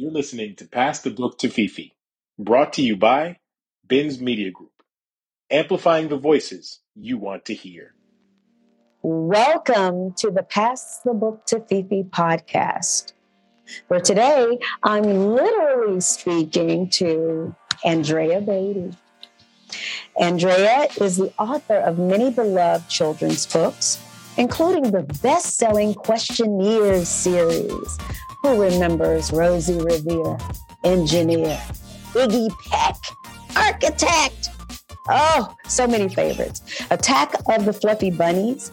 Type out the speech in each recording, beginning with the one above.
You're listening to Pass the Book to FeFe, brought to you by Ben's Media Group, amplifying the voices you want to hear. Welcome to the Pass the Book to FeFe podcast, where today I'm literally speaking to Andrea Beaty. Andrea is the author of many beloved children's books, including the best selling Questioneers series who remembers Rosie Revere, engineer, Iggy Peck, architect? Oh, so many favorites. Attack of the Fluffy Bunnies,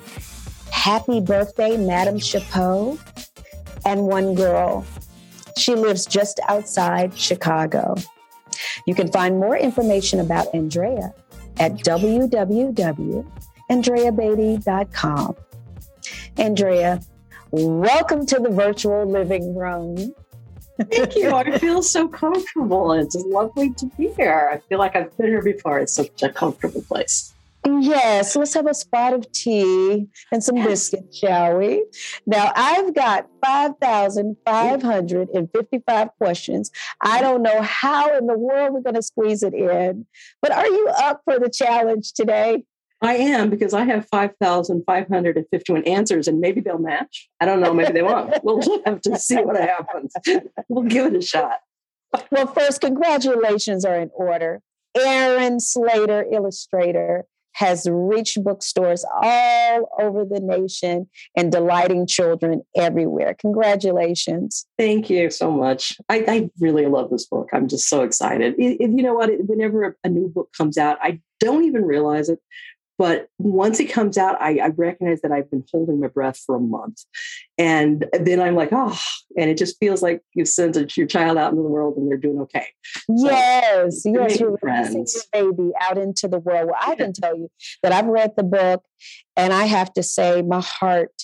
Happy Birthday, Madame Chapeau, and One Girl. She lives just outside Chicago. You can find more information about Andrea at www.andreabeaty.com. Andrea, Welcome to the virtual living room. Thank you. I feel so comfortable. It's lovely to be here. I feel like I've been here before. It's such a comfortable place. Yes, let's have a spot of tea and some biscuits, shall we? Now, I've got 5,555 questions. I don't know how in the world we're going to squeeze it in, but are you up for the challenge today? I am because I have 5,551 answers and maybe they'll match. I don't know. Maybe they won't. We'll have to see what happens. We'll give it a shot. Well, first, congratulations are in order. Aaron Slater, illustrator, has reached bookstores all over the nation and delighting children everywhere. Congratulations. Thank you so much. I, I really love this book. I'm just so excited. It, it, you know what? It, Whenever a new book comes out, I don't even realize it but once it comes out, I, I, recognize that I've been holding my breath for a month. And then I'm like, oh, and it just feels like you sent your child out into the world and they're doing okay. So, yes, yes, you're releasing your baby out into the world. Well, I can tell you that I've read the book and I have to say my heart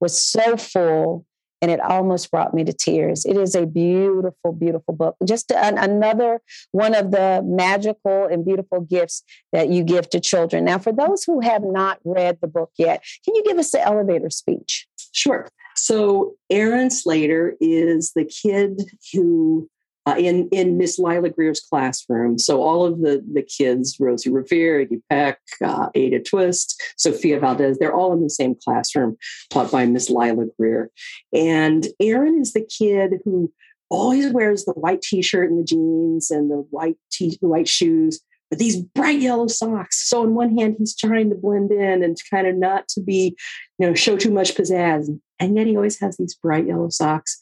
was so full and it almost brought me to tears. It is a beautiful, beautiful book. Just an, another one of the magical and beautiful gifts that you give to children. Now, for those who have not read the book yet, can you give us the elevator speech? Sure. So, Aaron Slater is the kid who uh, in in Miss Lila Greer's classroom. So all of the the kids, Rosie Revere, Iggy Peck, uh, Ada Twist, Sofia Valdez, they're all in the same classroom taught by Miss Lila Greer. And Aaron is the kid who always wears the white t-shirt and the jeans and the white t- the white shoes but these bright yellow socks. So on one hand, he's trying to blend in and kind of not to be, you know, show too much pizzazz. And yet he always has these bright yellow socks.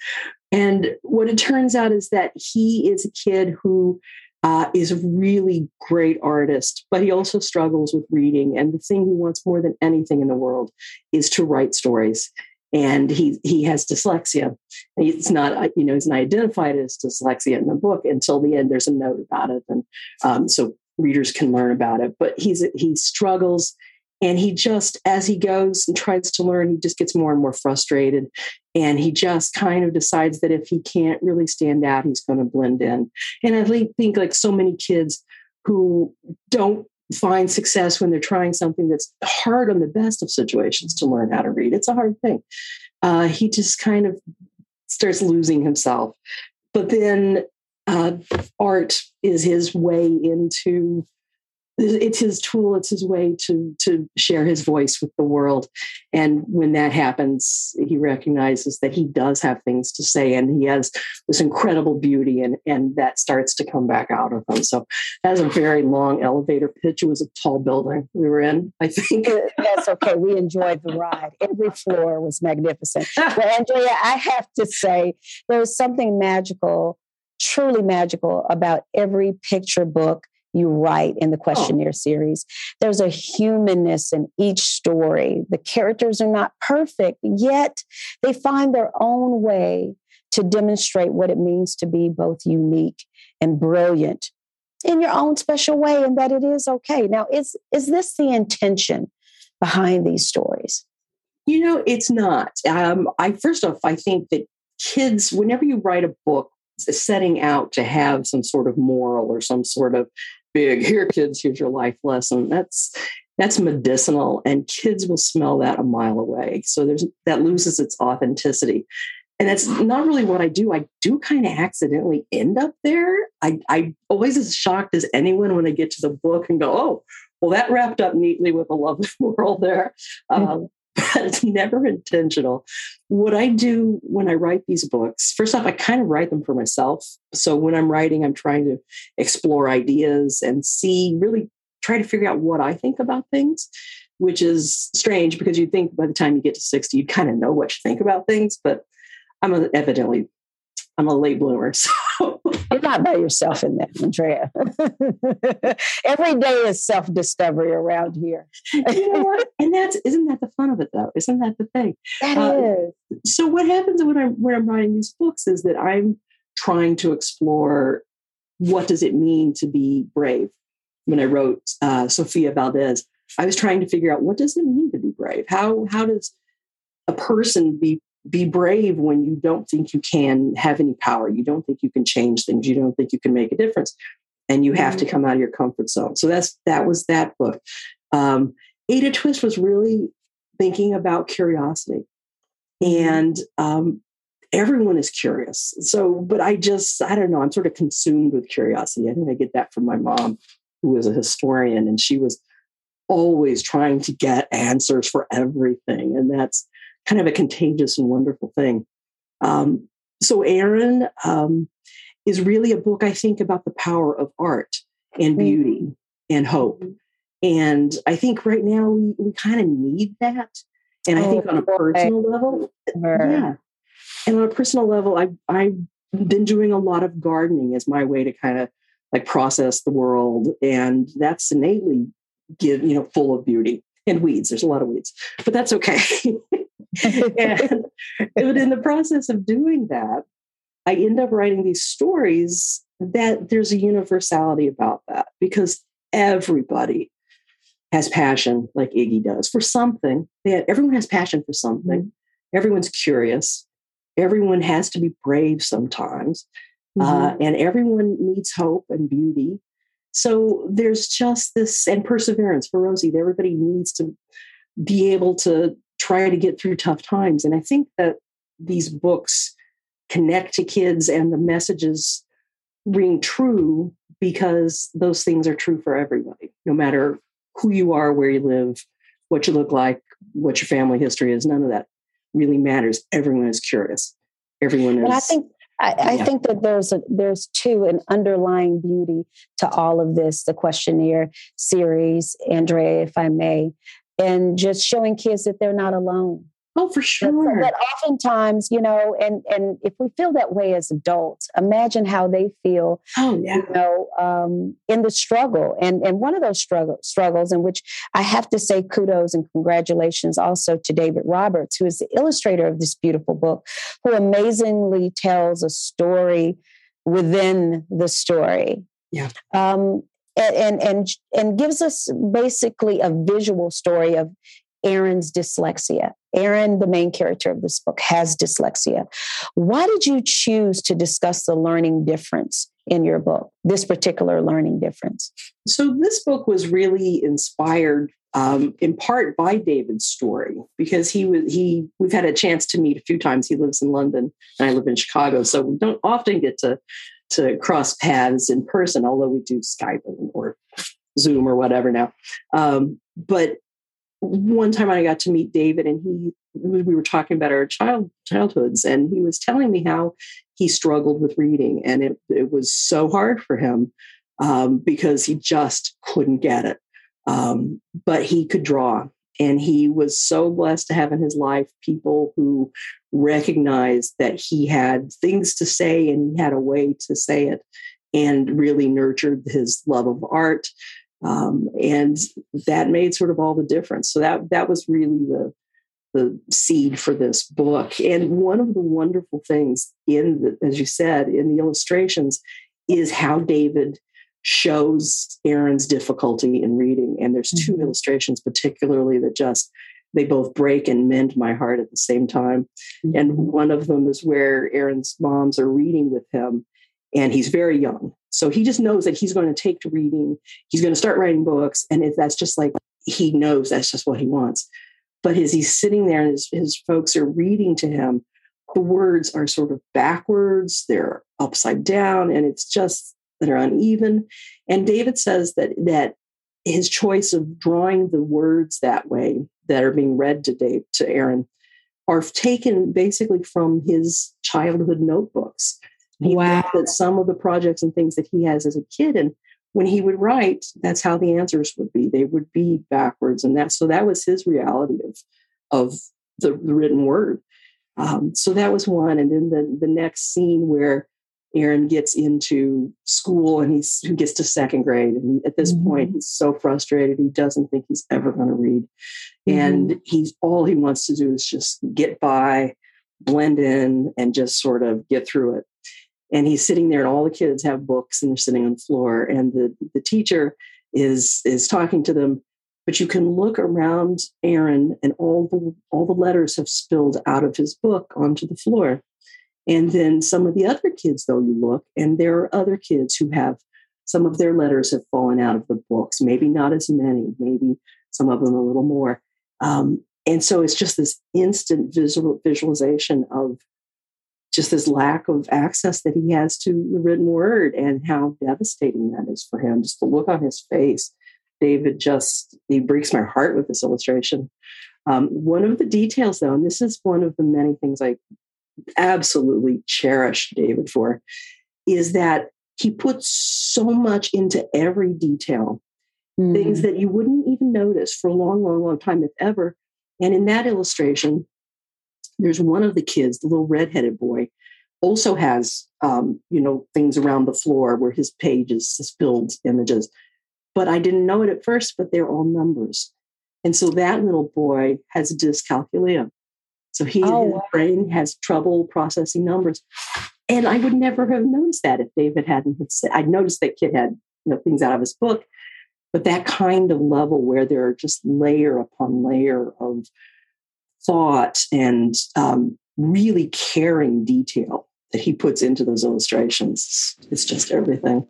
And what it turns out is that he is a kid who uh, is a really great artist, but he also struggles with reading. And the thing he wants more than anything in the world is to write stories. And he he has dyslexia. It's not uh, you know he's not identified as dyslexia in the book until the end. There's a note about it, and um, so readers can learn about it. But he's he struggles and he just as he goes and tries to learn he just gets more and more frustrated. And he just kind of decides that if he can't really stand out he's going to blend in. And i think like so many kids who don't find success when they're trying something that's hard on the best of situations to learn how to read it's a hard thing. Uh, he just kind of starts losing himself. But then uh, art is his way into it's his tool it's his way to to share his voice with the world. And when that happens he recognizes that he does have things to say and he has this incredible beauty and and that starts to come back out of him. So that's a very long elevator pitch. It was a tall building we were in i think. Uh, that's okay we enjoyed the ride. Every floor was magnificent. Well andrea i have to say there's something magical truly magical about every picture book you write in the oh. Questioneer oh. series. There's a humanness in each story. The characters are not perfect, yet they find their own way to demonstrate what it means to be both unique and brilliant in your own special way and that it is okay. Now, is is this the intention behind these stories? You know, it's not. Um, I first off, I think that kids, whenever you write a book setting out to have some sort of moral or some sort of big here kids here's your life lesson that's that's medicinal and kids will smell that a mile away so there's that loses its authenticity and that's not really what I do. I do kind of accidentally end up there. I, I always as shocked as anyone when I get to the book and go, oh, well, that wrapped up neatly with a lovely world there. Um, but it's never intentional. What I do when I write these books, first off, I kind of write them for myself. So when I'm writing, I'm trying to explore ideas and see, really try to figure out what I think about things, which is strange because you think by the time you get to 60, you kind of know what you think about things. But I'm evidently I'm a late bloomer. So you're not by yourself in that, Andrea. Every day is self discovery around here. you know what? And that's isn't that the fun of it though? Isn't that the thing? That uh, is. So what happens when I'm when I'm writing these books is that I'm trying to explore what does it mean to be brave. When I wrote uh, Sofia Valdez, I was trying to figure out what does it mean to be brave. How how does a person be be brave when you don't think you can have any power. You don't think you can change things. You don't think you can make a difference. And you have to mm-hmm. come out of your comfort zone. So that's that was that book. Um, Ada Twist was really thinking about curiosity. Mm-hmm. And um, everyone is curious. So, but I just, I don't know, I'm sort of consumed with curiosity. I think I get that from my mom, who was a historian, and she was always trying to get answers for everything. And that's kind of a contagious and wonderful thing. Um, so, Aaron um, is really a book, I think, about the power of art and mm-hmm. beauty mm-hmm. and hope. And I think right now we, we kind of need that. And I think oh, on a personal level, yeah. And on a personal level, I, I've been doing a lot of gardening as my way to kind of like process the world. And that's innately give, you know, full of beauty and weeds. There's a lot of weeds, but that's okay. and, but in the process of doing that, I end up writing these stories that there's a universality about that because everybody has passion like Iggy does for something. That everyone has passion for something. Mm-hmm. Everyone's curious. Everyone has to be brave sometimes. Uh, mm-hmm. Uh, and everyone needs hope and beauty. So there's just this, and perseverance for Rosie. Everybody needs to be able to try to get through tough times. And I think that these books connect to kids and the messages ring true because those things are true for everybody, no matter who you are, where you live, what you look like, what your family history is. None of that really matters. Everyone is curious. Everyone is. But I think I, I yeah. think that there's a there's too an underlying beauty to all of this, the Questioneer series, Andrea, if I may, and just showing kids that they're not alone. Oh, for sure. That, that oftentimes, you know, and and if we feel that way as adults, imagine how they feel. Oh, yeah. You know, um, in the struggle, and and one of those struggle, struggles in which I have to say kudos and congratulations also to David Roberts, who is the illustrator of this beautiful book, who amazingly tells a story within the story. Yeah. Um, and and and gives us basically a visual story of Aaron's dyslexia. Aaron, the main character of this book, has dyslexia. Why did you choose to discuss the learning difference in your book, this particular learning difference? So, this book was really inspired um, in part by David's story because he was he we've had a chance to meet a few times. He lives in London and I live in Chicago, so we don't often get to to cross paths in person, although we do Skype or Zoom or whatever now. Um, but one time I got to meet David, and he we were talking about our child childhoods, and he was telling me how he struggled with reading, and it it was so hard for him um, because he just couldn't get it. Um, but he could draw, and he was so blessed to have in his life people who recognized that he had things to say and he had a way to say it and really nurtured his love of art um, and that made sort of all the difference. So that that was really the the seed for this book. And one of the wonderful things in the, as you said in the illustrations is how david shows aaron's difficulty in reading and there's two mm-hmm. illustrations particularly that just they both break and mend my heart at the same time mm-hmm. and one of them is where aaron's moms are reading with him and he's very young. So he just knows that he's going to take to reading. He's going to start writing books. And if that's just like he knows that's just what he wants. But as he's sitting there and his, his folks are reading to him, the words are sort of backwards, they're upside down, and it's just that are uneven. And David says that that his choice of drawing the words that way that are being read to Dave to Aaron are taken basically from his childhood notebooks. He wow. that some of the projects and things that he has as a kid, and when he would write, that's how the answers would be. They would be backwards, and that so that was his reality of of the, the written word. Um, so that was one, and then the the next scene where Aaron gets into school and he's who gets to second grade. And at this mm-hmm. point, he's so frustrated. He doesn't think he's ever going to read. Mm-hmm. And he's all he wants to do is just get by, blend in, and just sort of get through it. And he's sitting there, and all the kids have books and they're sitting on the floor. And the, the teacher is is talking to them. But you can look around Aaron, and all the all the letters have spilled out of his book onto the floor. And then some of the other kids, though, you look, and there are other kids who have some of their letters have fallen out of the books, maybe not as many, maybe some of them a little more. Um, and so it's just this instant visual visualization of just this lack of access that he has to the written word and how devastating that is for him. Just the look on his face. David just, he breaks my heart with this illustration. Um, one of the details, though, and this is one of the many things I absolutely cherish David for is that he puts so much into every detail, mm. things that you wouldn't even notice for a long, long, long time, if ever. And in that illustration, there's one of the kids, the little redheaded boy, also has um, you know things around the floor where his pages spilled images. But I didn't know it at first, but they're all numbers. And so that little boy has dyscalculia. So he oh, his wow. brain has trouble processing numbers. And I would never have noticed that if David hadn't said I'd noticed that kid had you know things out of his book, but that kind of level where there are just layer upon layer of thought and um, really caring detail that he puts into those illustrations. It's just everything.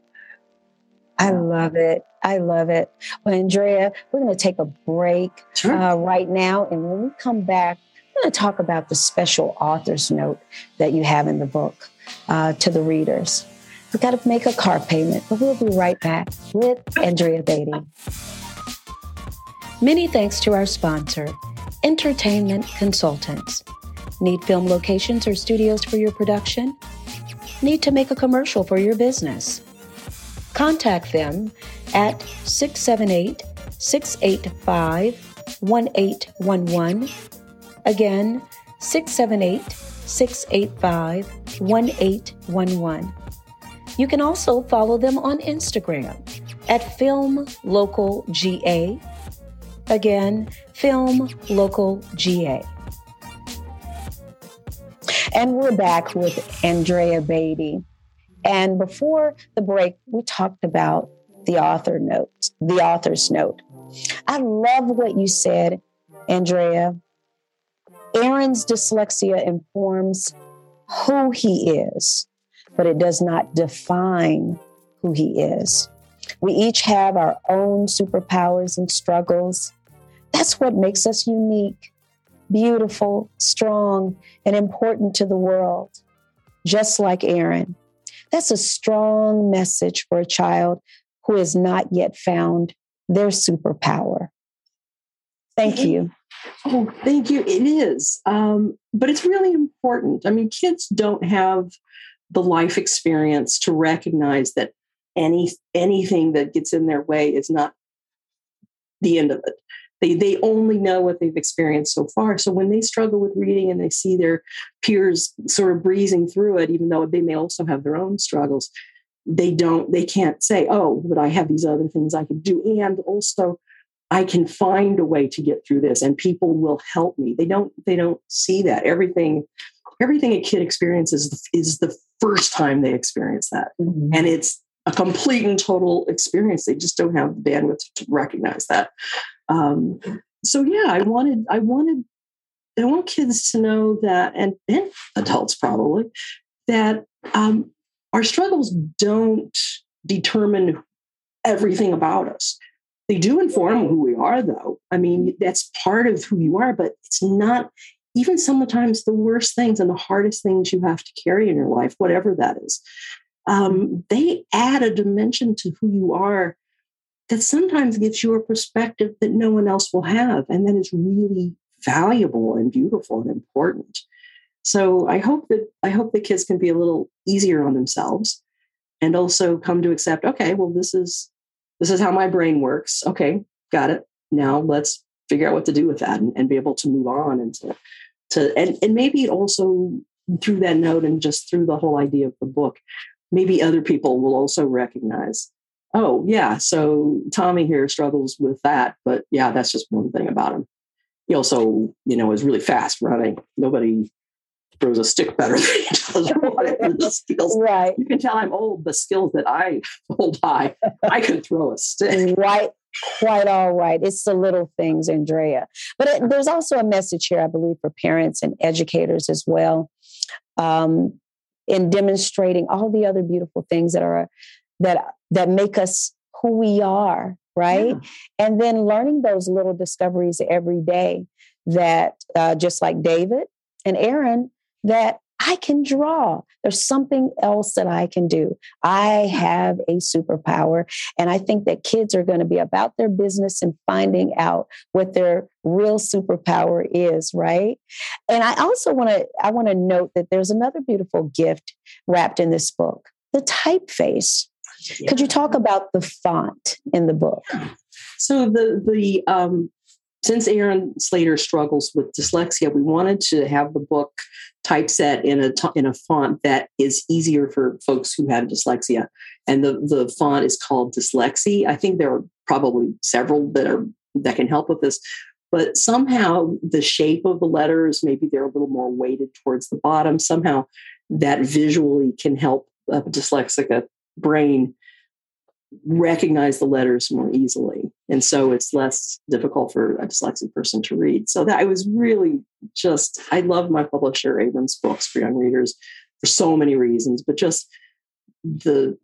I love it. I love it. Well, Andrea, we're going to take a break sure. uh, right now. And when we come back, going to talk about the special author's note that you have in the book uh, to the readers. We've got to make a car payment, but we'll be right back with Andrea Beaty. Many thanks to our sponsor, Entertainment Consultants. Need film locations or studios for your production? Need to make a commercial for your business? Contact them at 678 685 1811 Again, 678 685 1811. You can also follow them on Instagram at Film Local GA. Again, Film Local GA. And we're back with Andrea Beaty. And before the break, we talked about the author note, the author's note. I love what you said, Andrea, Aaron's dyslexia informs who he is, but it does not define who he is. We each have our own superpowers and struggles. That's what makes us unique, beautiful, strong, and important to the world, just like Aaron. That's a strong message for a child who has not yet found their superpower. Thank you. Oh, thank you. It is. Um, but it's really important. I mean, kids don't have the life experience to recognize that any anything that gets in their way is not the end of it. They they only know what they've experienced so far. So when they struggle with reading and they see their peers sort of breezing through it, even though they may also have their own struggles, they don't they can't say, oh, but I have these other things I can do. And also I can find a way to get through this and people will help me. They don't they don't see that. Everything everything a kid experiences is the first time they experience that. Mm-hmm. And it's a complete and total experience. They just don't have the bandwidth to recognize that. Um, so yeah, I wanted I wanted I want kids to know that and, and adults probably that um, our struggles don't determine everything about us they do inform who we are, though. I mean, that's part of who you are, but it's not even sometimes the worst things and the hardest things you have to carry in your life, whatever that is, um, they add a dimension to who you are that sometimes gives you a perspective that no one else will have. And that is really valuable and beautiful and important. So I hope that I hope the kids can be a little easier on themselves and also come to accept, okay, well, this is this is how my brain works. Okay, got it. Now let's figure out what to do with that and, and be able to move on and to to and, and maybe also through that note and just through the whole idea of the book, maybe other people will also recognize, oh yeah, so Tommy here struggles with that, but yeah, that's just one thing about him. He also, you know, is really fast running. Nobody throws a stick better than he does whatever the skills. Right. You can tell I'm old. The skills that I hold high, I can throw a stick. Right. Quite all right. It's the little things, Andrea. But it, there's also a message here, I believe, for parents and educators as well, um, in demonstrating all the other beautiful things that are that that make us who we are, right? Yeah. And then learning those little discoveries every day. That uh, just like David and Aaron, that I can draw. There's something else that I can do. I have a superpower. And I think that kids are going to be about their business and finding out what their real superpower is, right? And I also want to I want to note that there's another beautiful gift wrapped in this book, the typeface. Yeah. Could you talk about the font in the book? So the the um since Aaron Slater struggles with dyslexia, we wanted to have the book typeset in a in a font that is easier for folks who have dyslexia. And the the font is called Dyslexie. I think there are probably several that are that can help with this. But somehow the shape of the letters, maybe they're a little more weighted towards the bottom. Somehow that visually can help a dyslexic brain recognize the letters more easily. And so it's less difficult for a dyslexic person to read. So that I was really just, I love my publisher, Abrams Books for Young Readers, for so many reasons, but just the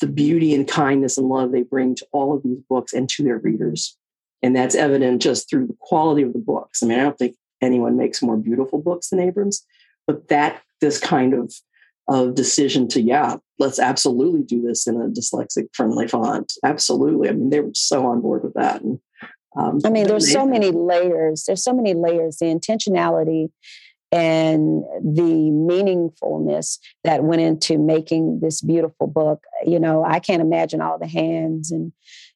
the beauty and kindness and love they bring to all of these books and to their readers. And that's evident just through the quality of the books. I mean, I don't think anyone makes more beautiful books than Abrams, but that this kind of of decision to yeah let's absolutely do this in a dyslexic friendly font. Absolutely. I mean they were so on board with that. And um, i mean there's so many layers. There's so many layers the intentionality and the meaningfulness that went into making this beautiful book. You know i can't imagine all the hands and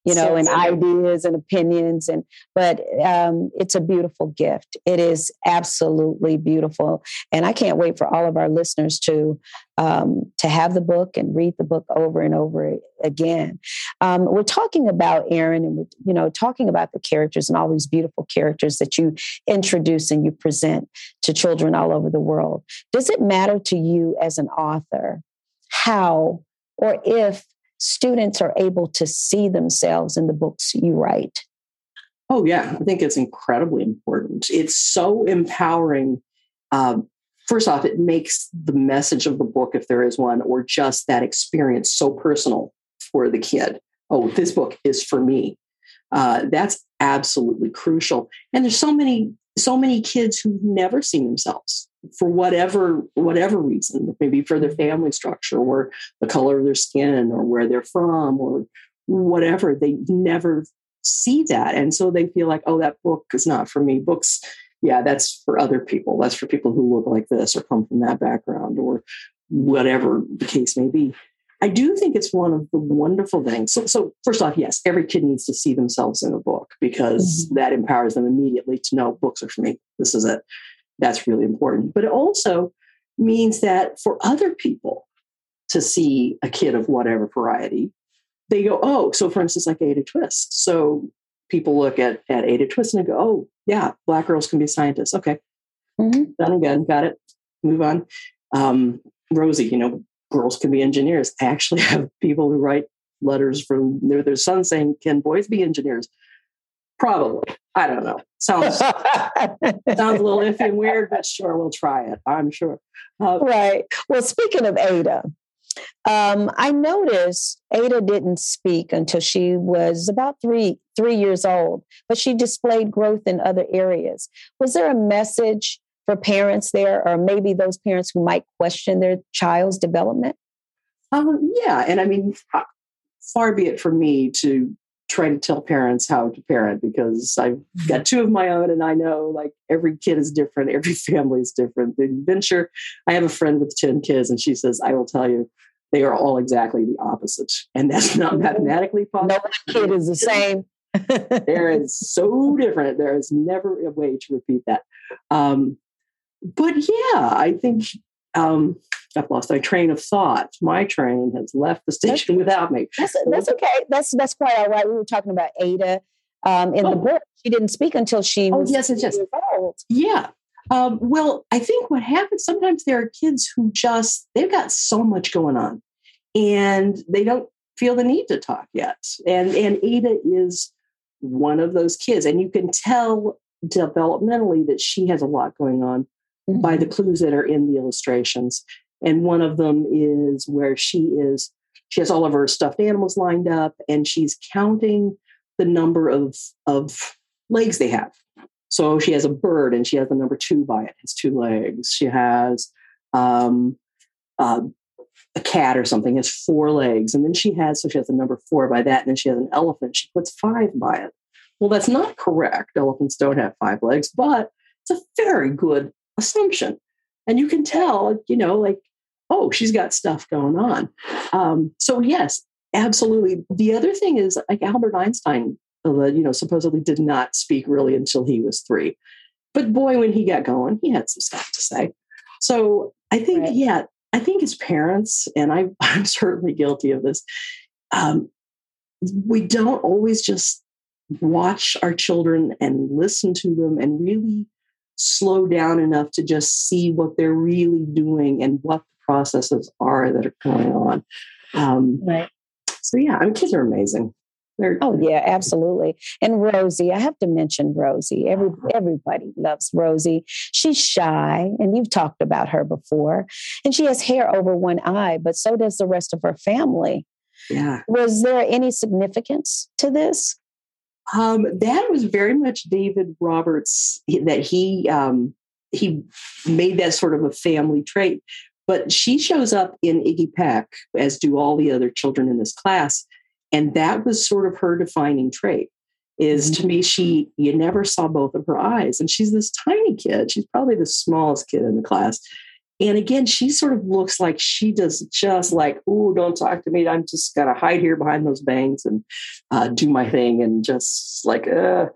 you know, and ideas and opinions. And but um, it's a beautiful gift. It is absolutely beautiful, and I can't wait for all of our listeners to um, to have the book and read the book over and over again. Um, we're talking about Aaron, and we're you know talking about the characters and all these beautiful characters that you introduce and you present to children all over the world. Does it matter to you as an author how or if students are able to see themselves in the books you write? Oh, yeah. I think it's incredibly important. It's so empowering. Um, first off, it makes the message of the book, if there is one, or just that experience so personal for the kid. Oh, this book is for me. Uh, that's absolutely crucial. And there's so many, so many kids who've never seen themselves for whatever whatever reason maybe for their family structure or the color of their skin or where they're from or whatever they never see that. And so they feel like oh that book is not for me. Books yeah that's for other people. That's for people who look like this or come from that background or whatever the case may be. I do think it's one of the wonderful things. So, so first off yes every kid needs to see themselves in a book because mm-hmm. that empowers them immediately to know books are for me. This is it that's really important. But it also means that for other people to see a kid of whatever variety, they go, oh, so for instance, like Ada Twist. So people look at, at Ada Twist and go, oh, yeah, black girls can be scientists. Okay. Mm-hmm. Done again. Got it. Move on. Um, Rosie, you know, girls can be engineers. I actually have people who write letters from their, their sons saying, can boys be engineers? Probably. I don't know. Sounds sounds a little iffy and weird, but sure, we'll try it. I'm sure. Uh, right. Well, speaking of Ada, um, I noticed Ada didn't speak until she was about three three years old, but she displayed growth in other areas. Was there a message for parents there, or maybe those parents who might question their child's development? Um, yeah, and I mean, uh, far be it from me to try to tell parents how to parent because I've got two of my own and I know like every kid is different, every family is different. The adventure, I have a friend with 10 kids and she says, I will tell you, they are all exactly the opposite. And that's not mm-hmm. mathematically possible. No kid is the same. there is so different. There is never a way to repeat that. Um, but yeah, I think um, I've lost my train of thought. My train has left the station that's, without me. That's, that's okay. That's that's quite all right. We were talking about Ada um, in oh. the book. She didn't speak until she oh, was yes, yes, yes. old. Yeah. Um, well, I think what happens sometimes there are kids who just they've got so much going on, and they don't feel the need to talk yet. And and Ada is one of those kids, and you can tell developmentally that she has a lot going on mm-hmm. by the clues that are in the illustrations. And one of them is where she is, she has all of her stuffed animals lined up and she's counting the number of, of legs they have. So she has a bird and she has the number two by it. It's two legs. She has um, uh, a cat or something has four legs. And then she has, so she has the number four by that. And then she has an elephant. She puts five by it. Well, that's not correct. Elephants don't have five legs, but it's a very good assumption. And you can tell, you know, like oh, she's got stuff going on. Um, so yes, absolutely. The other thing is like Albert Einstein, uh, you know, supposedly did not speak really until he was three. But boy, when he got going, he had some stuff to say. So I think, right. yeah, I think as parents, and I, I'm certainly guilty of this, um, we don't always just watch our children and listen to them and really slow down enough to just see what they're really doing and what the processes are that are going on. Um, right. So yeah, I mean, kids are amazing. They're, oh yeah, absolutely. And Rosie, I have to mention Rosie. Every everybody loves Rosie. She's shy, and you've talked about her before. And she has hair over one eye, but so does the rest of her family. Yeah. Was there any significance to this? Um, that was very much David Roberts that he um, he made that sort of a family trait. But she shows up in Iggy Peck, as do all the other children in this class. And that was sort of her defining trait is to me, she, you never saw both of her eyes. And she's this tiny kid. She's probably the smallest kid in the class. And again, she sort of looks like she does just like, oh, don't talk to me. I'm just going to hide here behind those bangs and uh, do my thing and just like, uh.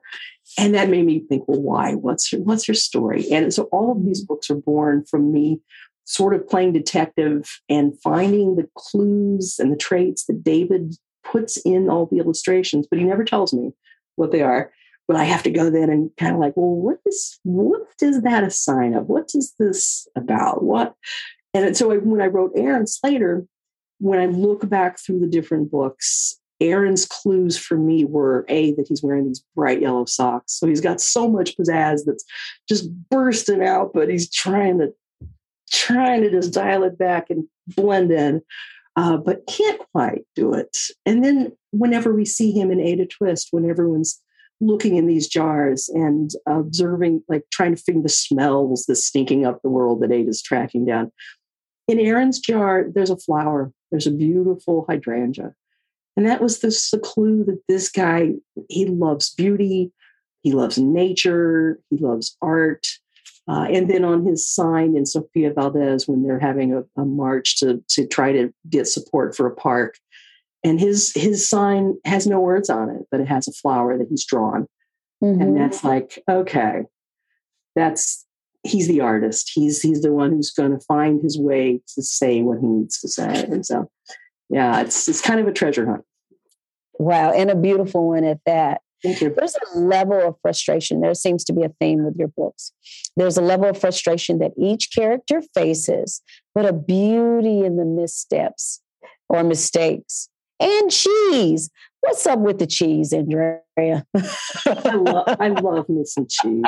And that made me think, well, why? What's her, what's her story? And so all of these books are born from me sort of playing detective and finding the clues and the traits that David puts in all the illustrations, but he never tells me what they are. But I have to go then and kind of like, well, what is what is that a sign of? What is this about? What? And so when I wrote Aaron Slater, when I look back through the different books, Aaron's clues for me were a that he's wearing these bright yellow socks, so he's got so much pizzazz that's just bursting out, but he's trying to trying to just dial it back and blend in, uh, but can't quite do it. And then whenever we see him in Ada Twist, when everyone's looking in these jars and observing, like trying to figure the smells that's stinking up the world that Ada's tracking down. In Aaron's jar, there's a flower. There's a beautiful hydrangea. And that was the, the clue that this guy, he loves beauty, he loves nature, he loves art. Uh, and then on his sign in Sofia Valdez, when they're having a, a, march to to try to get support for a park, and his his sign has no words on it, but it has a flower that he's drawn, mm-hmm. and that's like okay, that's he's the artist. He's he's the one who's going to find his way to say what he needs to say, and so yeah, it's it's kind of a treasure hunt. Wow, and a beautiful one at that. There's a level of frustration. There seems to be a theme with your books. There's a level of frustration that each character faces, but a beauty in the missteps or mistakes. And cheese. What's up with the cheese, Andrea? I, love, I love me some cheese.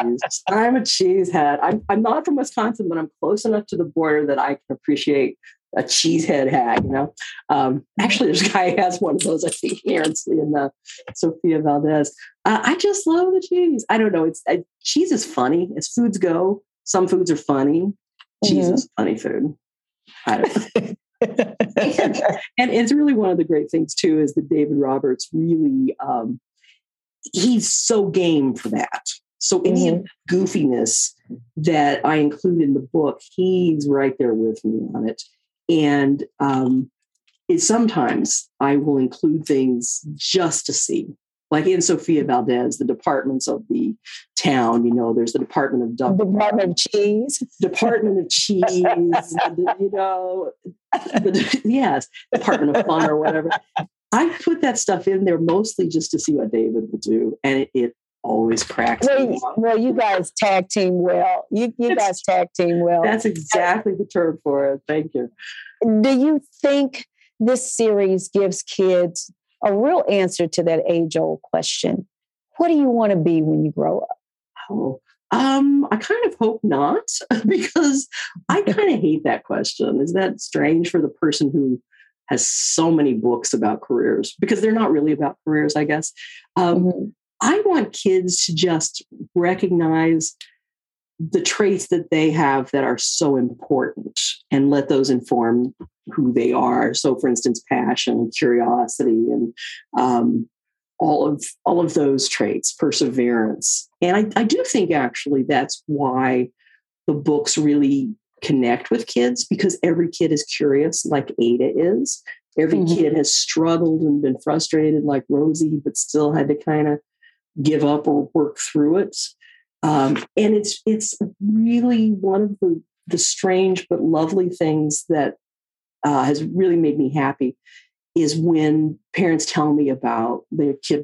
I'm a cheese head. I'm, I'm not from Wisconsin, but I'm close enough to the border that I can appreciate a cheesehead hat, you know. Um, actually, this guy has one of those, I think, here in, the Sofia Valdez. Uh, I just love the cheese. I don't know. It's I, cheese is funny as foods go. some foods are funny. Cheese mm-hmm. is funny food. I don't know. and, it's really one of the great things too is that David Roberts really um, he's so game for that. So any mm-hmm. goofiness that I include in the book, he's right there with me on it. And um, it, sometimes I will include things just to see. Like in Sofia Valdez, the departments of the town, you know, there's the Department of Duck, Department of Cheese, Department of Cheese, the, you know, the, yes, Department of Fun or whatever. I put that stuff in there mostly just to see what David will do, and it, it always cracks well, me. Well, you guys tag team well. You you guys tag team well. That's exactly the term for it. Thank you. Do you think this series gives kids a real answer to that age old question? What do you want to be when you grow up? Oh, um, I kind of hope not, because I kind of hate that question. Is that strange for the person who has so many books about careers? Because they're not really about careers, I guess. Um, mm-hmm. I want kids to just recognize the traits that they have that are so important and let those inform who they are. So, for instance, passion, curiosity, and um, all of all of those traits, perseverance. And I, I do think actually that's why the books really connect with kids because every kid is curious, like Ada is. Every mm-hmm. kid has struggled and been frustrated, like Rosie, but still had to kind of give up or work through it. Um, and it's it's really one of the the strange but lovely things that uh, has really made me happy is when parents tell me about their kid